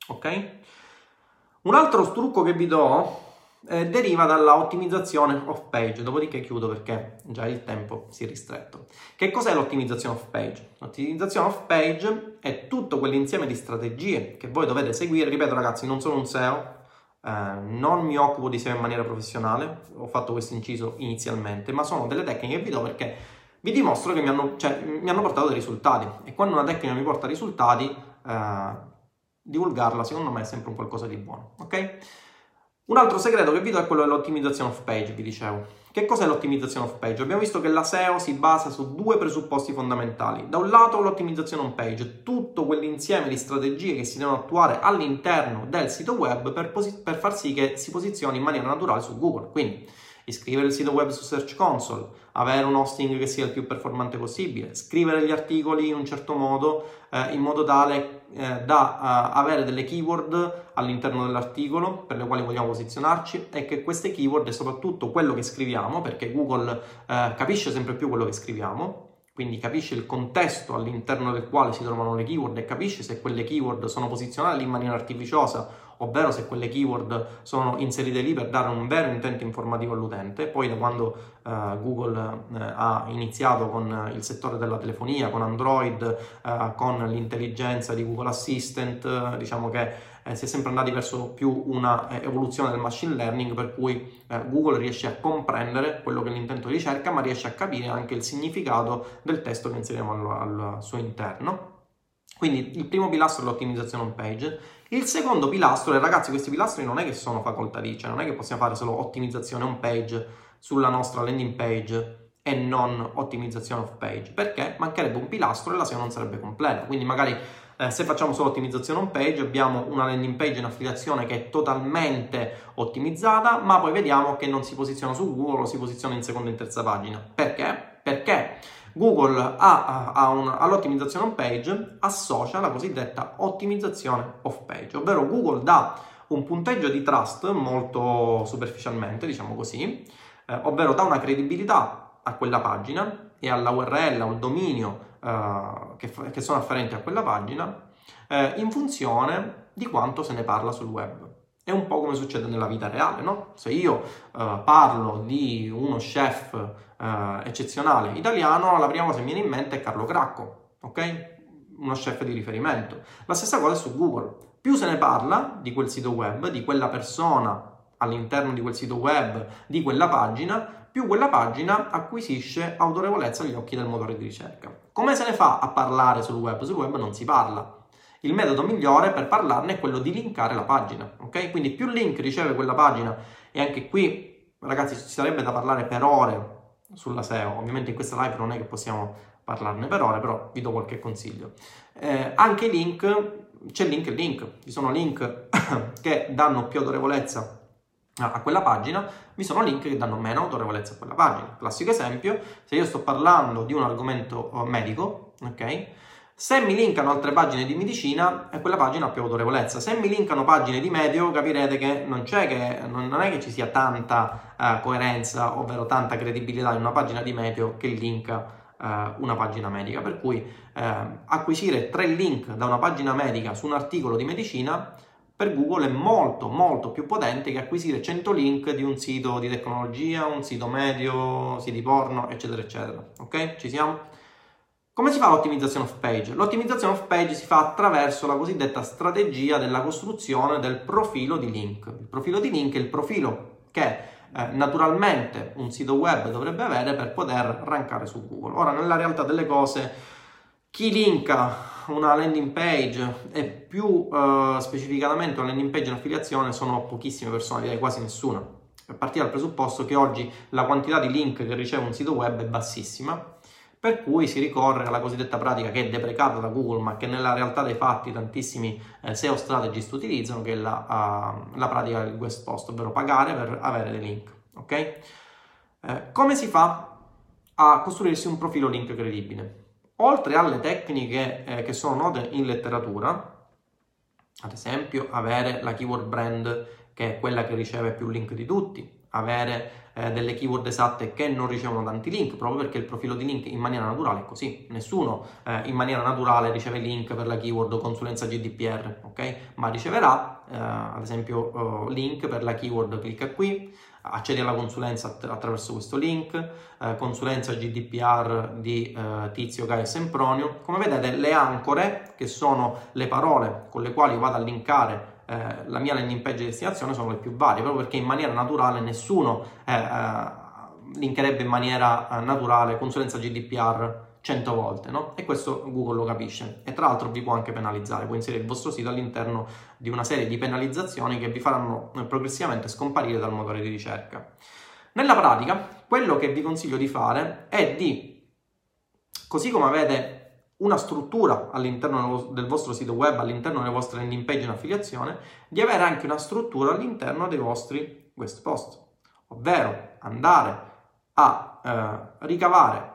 Ok? Un altro trucco che vi do eh, deriva dalla ottimizzazione off page, dopodiché chiudo perché già il tempo si è ristretto. Che cos'è l'ottimizzazione off page? L'ottimizzazione off page è tutto quell'insieme di strategie che voi dovete seguire, ripeto ragazzi, non sono un SEO, eh, non mi occupo di SEO in maniera professionale, ho fatto questo inciso inizialmente, ma sono delle tecniche che vi do perché vi dimostro che mi hanno, cioè, mi hanno portato dei risultati e quando una tecnica mi porta risultati, eh, divulgarla secondo me è sempre un qualcosa di buono, ok? Un altro segreto che vi do è quello dell'ottimizzazione off page, vi dicevo. Che cos'è l'ottimizzazione off page? Abbiamo visto che la SEO si basa su due presupposti fondamentali. Da un lato l'ottimizzazione on page, tutto quell'insieme di strategie che si devono attuare all'interno del sito web per, posi- per far sì che si posizioni in maniera naturale su Google. Quindi iscrivere il sito web su Search Console, avere un hosting che sia il più performante possibile, scrivere gli articoli in un certo modo, eh, in modo tale eh, da uh, avere delle keyword all'interno dell'articolo per le quali vogliamo posizionarci e che queste keyword e soprattutto quello che scriviamo, perché Google eh, capisce sempre più quello che scriviamo, quindi capisce il contesto all'interno del quale si trovano le keyword e capisce se quelle keyword sono posizionate in maniera artificiosa ovvero se quelle keyword sono inserite lì per dare un vero intento informativo all'utente. Poi da quando uh, Google uh, ha iniziato con il settore della telefonia, con Android, uh, con l'intelligenza di Google Assistant, diciamo che si è sempre andati verso più una evoluzione del machine learning per cui Google riesce a comprendere quello che è l'intento di ricerca, ma riesce a capire anche il significato del testo che inseriamo al, al suo interno. Quindi il primo pilastro è l'ottimizzazione on page il secondo pilastro, e ragazzi questi pilastri non è che sono facoltativi, cioè non è che possiamo fare solo ottimizzazione on page sulla nostra landing page e non ottimizzazione off page, perché mancherebbe un pilastro e la SEO non sarebbe completa. Quindi magari eh, se facciamo solo ottimizzazione on page abbiamo una landing page in affiliazione che è totalmente ottimizzata, ma poi vediamo che non si posiziona su Google o si posiziona in seconda e in terza pagina. Perché? Perché Google ha, ha un, all'ottimizzazione on page associa la cosiddetta ottimizzazione off page, ovvero Google dà un punteggio di trust molto superficialmente, diciamo così, eh, ovvero dà una credibilità a quella pagina e alla URL, al dominio eh, che, che, sono afferenti a quella pagina, eh, in funzione di quanto se ne parla sul web. È un po' come succede nella vita reale, no? Se io eh, parlo di uno chef eh, eccezionale italiano, la prima cosa che mi viene in mente è Carlo Cracco, ok? Uno chef di riferimento. La stessa cosa è su Google. Più se ne parla di quel sito web, di quella persona all'interno di quel sito web, di quella pagina, più quella pagina acquisisce autorevolezza agli occhi del motore di ricerca. Come se ne fa a parlare sul web? Sul web non si parla. Il metodo migliore per parlarne è quello di linkare la pagina, ok? Quindi più link riceve quella pagina e anche qui, ragazzi, ci sarebbe da parlare per ore sulla SEO. Ovviamente in questa live non è che possiamo parlarne per ore, però vi do qualche consiglio. Eh, anche link, c'è link e link, ci sono link che danno più autorevolezza a quella pagina, vi sono link che danno meno autorevolezza a quella pagina. Classico esempio, se io sto parlando di un argomento eh, medico, ok? Se mi linkano altre pagine di medicina, quella pagina ha più autorevolezza. Se mi linkano pagine di medio, capirete che non, che, non è che ci sia tanta uh, coerenza, ovvero tanta credibilità in una pagina di medio che linka uh, una pagina medica. Per cui uh, acquisire tre link da una pagina medica su un articolo di medicina per Google è molto molto più potente che acquisire 100 link di un sito di tecnologia, un sito medio, siti porno, eccetera, eccetera. Ok? Ci siamo? Come si fa l'ottimizzazione off page? L'ottimizzazione off page si fa attraverso la cosiddetta strategia della costruzione del profilo di link. Il profilo di link è il profilo che eh, naturalmente un sito web dovrebbe avere per poter rankare su Google. Ora, nella realtà delle cose, chi linka una landing page e più eh, specificatamente una landing page in affiliazione sono pochissime persone, direi quasi nessuna. A partire dal presupposto che oggi la quantità di link che riceve un sito web è bassissima per cui si ricorre alla cosiddetta pratica che è deprecata da Google ma che nella realtà dei fatti tantissimi eh, SEO strategist utilizzano che è la, uh, la, pratica del guest post, ovvero pagare per avere dei link. Ok? Eh, come si fa a costruirsi un profilo link credibile? Oltre alle tecniche eh, che sono note in letteratura, ad esempio avere la keyword brand che è quella che riceve più link di tutti, avere eh, delle keyword esatte che non ricevono tanti link, proprio perché il profilo di link in maniera naturale è così. Nessuno eh, in maniera naturale riceve link per la keyword consulenza GDPR, ok? Ma riceverà, eh, ad esempio, eh, link per la keyword clicca qui, accedi alla consulenza att- attraverso questo link, eh, consulenza GDPR di eh, Tizio Gaia Sempronio. Come vedete, le ancore, che sono le parole con le quali vado a linkare eh, la mia landing page di destinazione sono le più varie, proprio perché in maniera naturale nessuno eh, eh, linkerebbe in maniera eh, naturale consulenza GDPR 100 volte, no? E questo Google lo capisce. E tra l'altro vi può anche penalizzare, può inserire il vostro sito all'interno di una serie di penalizzazioni che vi faranno progressivamente scomparire dal motore di ricerca. Nella pratica, quello che vi consiglio di fare è di, così come avete una struttura all'interno del vostro sito web, all'interno delle vostre landing page in affiliazione, di avere anche una struttura all'interno dei vostri guest post, ovvero andare a eh, ricavare,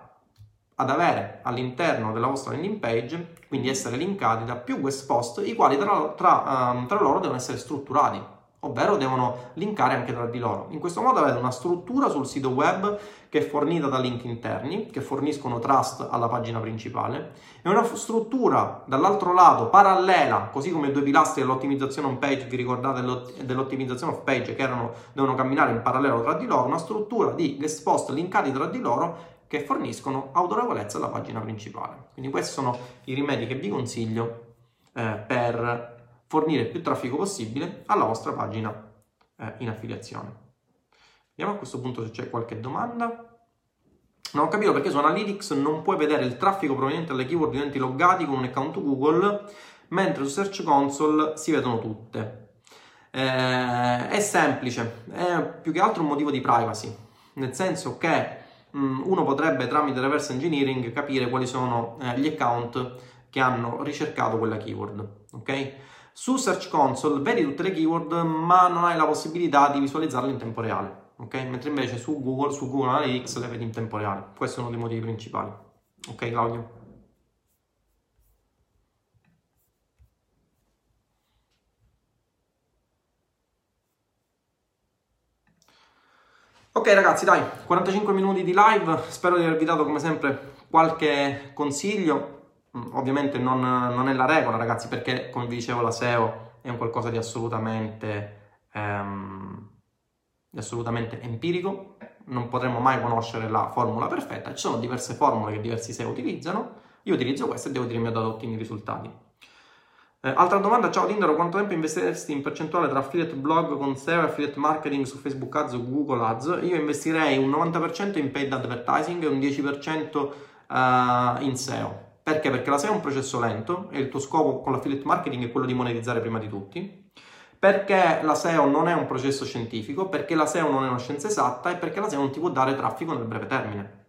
ad avere all'interno della vostra landing page, quindi essere linkati da più guest post, i quali tra, tra, um, tra loro devono essere strutturati ovvero devono linkare anche tra di loro. In questo modo avete una struttura sul sito web che è fornita da link interni, che forniscono trust alla pagina principale, e una struttura dall'altro lato parallela, così come i due pilastri dell'ottimizzazione on page, vi ricordate dell'ottimizzazione off page, che erano, devono camminare in parallelo tra di loro, una struttura di guest post linkati tra di loro che forniscono autorevolezza alla pagina principale. Quindi questi sono i rimedi che vi consiglio eh, per fornire più traffico possibile alla vostra pagina eh, in affiliazione. Vediamo a questo punto se c'è qualche domanda. Non ho capito perché su Analytics non puoi vedere il traffico proveniente dalle keyword di utenti loggati con un account Google, mentre su Search Console si vedono tutte. Eh, è semplice, è più che altro un motivo di privacy, nel senso che mh, mm, uno potrebbe tramite reverse engineering capire quali sono eh, gli account che hanno ricercato quella keyword, ok? Su Search Console vedi tutte le keyword, ma non hai la possibilità di visualizzarle in tempo reale, ok? Mentre invece su Google, su Google Analytics le vedi in tempo reale. Questo è uno dei motivi principali. Ok, Claudio? Ok ragazzi, dai, 45 minuti di live, spero di avervi dato come sempre qualche consiglio, ovviamente non, non, è la regola, ragazzi, perché come vi dicevo la SEO è un qualcosa di assolutamente, ehm, di assolutamente empirico, non potremo mai conoscere la formula perfetta, ci sono diverse formule che diversi SEO utilizzano, io utilizzo questa e devo dire mi ha dato ottimi risultati. Eh, altra domanda, ciao Tindaro, quanto tempo investiresti in percentuale tra affiliate blog con SEO e affiliate marketing su Facebook Ads o Google Ads? Io investirei un 90% in paid advertising e un 10% uh, eh, in SEO. Perché? Perché la SEO è un processo lento e il tuo scopo con l'affiliate marketing è quello di monetizzare prima di tutti. Perché la SEO non è un processo scientifico, perché la SEO non è una scienza esatta e perché la SEO non ti può dare traffico nel breve termine.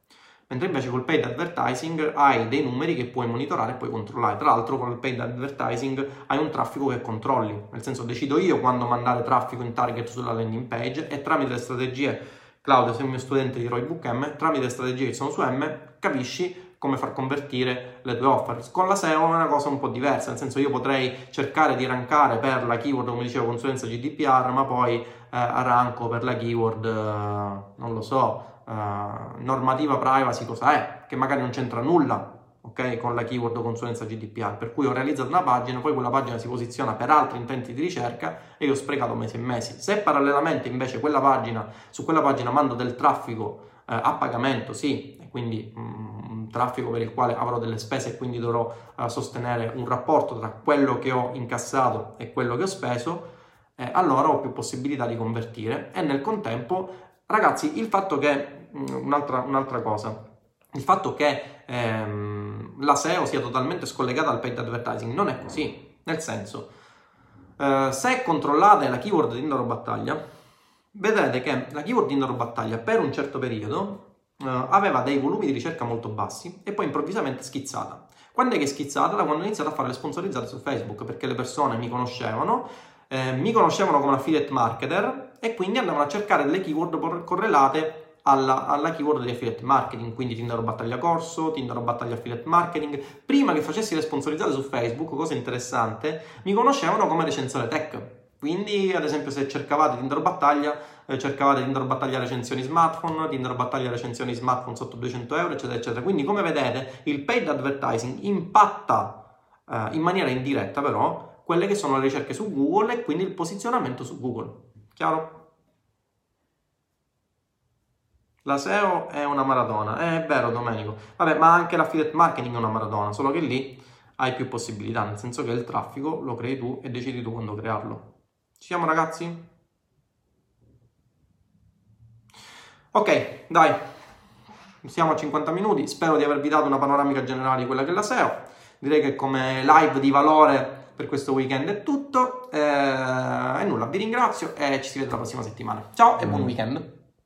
Mentre invece col paid advertising hai dei numeri che puoi monitorare e puoi controllare. Tra l'altro con il paid advertising hai un traffico che controlli, nel senso decido io quando mandare traffico in target sulla landing page e tramite le strategie, Claudio sei un mio studente di Roybook M, tramite le strategie che sono su M capisci come far convertire le tue offer. Con la SEO è una cosa un po' diversa, nel senso io potrei cercare di rankare per la keyword, come dicevo, consulenza GDPR, ma poi eh, arranco per la keyword, eh, non lo so, uh, normativa privacy cosa è, che magari non c'entra nulla okay, con la keyword consulenza GDPR, per cui ho realizzato una pagina, poi quella pagina si posiziona per altri intenti di ricerca e io ho sprecato mesi e mesi. Se parallelamente invece quella pagina, su quella pagina mando del traffico eh, a pagamento, sì, e quindi mm, traffico per il quale avrò delle spese e quindi dovrò uh, sostenere un rapporto tra quello che ho incassato e quello che ho speso, eh, allora ho più possibilità di convertire. E nel contempo Ragazzi, il fatto che, mm, un'altra, un'altra cosa, il fatto che ehm, la SEO sia totalmente scollegata dal paid advertising non è così, nel senso, eh, se controllate la keyword di Indoro Battaglia, vedrete che la keyword di Indoro Battaglia per un certo periodo aveva dei volumi di ricerca molto bassi e poi improvvisamente schizzata. Quando è che è schizzata? Da quando ho iniziato a fare le sponsorizzate su Facebook, perché le persone mi conoscevano, eh, mi conoscevano come affiliate marketer e quindi andavano a cercare delle keyword correlate alla, alla, keyword di affiliate marketing, quindi Tinder battaglia corso, Tinder battaglia affiliate marketing. Prima che facessi le sponsorizzate su Facebook, cosa interessante, mi conoscevano come recensore tech. Quindi, ad esempio, se cercavate Tinder battaglia, eh, cercavate Tinder battaglia recensioni smartphone, Tinder battaglia recensioni smartphone sotto 200 euro, eccetera, eccetera. Quindi, come vedete, il paid advertising impatta eh, in maniera indiretta, però, quelle che sono le ricerche su Google e quindi il posizionamento su Google. Chiaro? La SEO è una maratona, è vero Domenico. Vabbè, ma anche l'affiliate marketing è una maratona, solo che lì hai più possibilità, nel senso che il traffico lo crei tu e decidi tu quando crearlo. Ci siamo ragazzi? Ok, dai, siamo a 50 minuti, spero di avervi dato una panoramica generale di quella che è la SEO. Direi che come live di valore per questo weekend è tutto. Eh, e nulla, vi ringrazio e ci si vede la prossima settimana. Ciao e buon mm. weekend.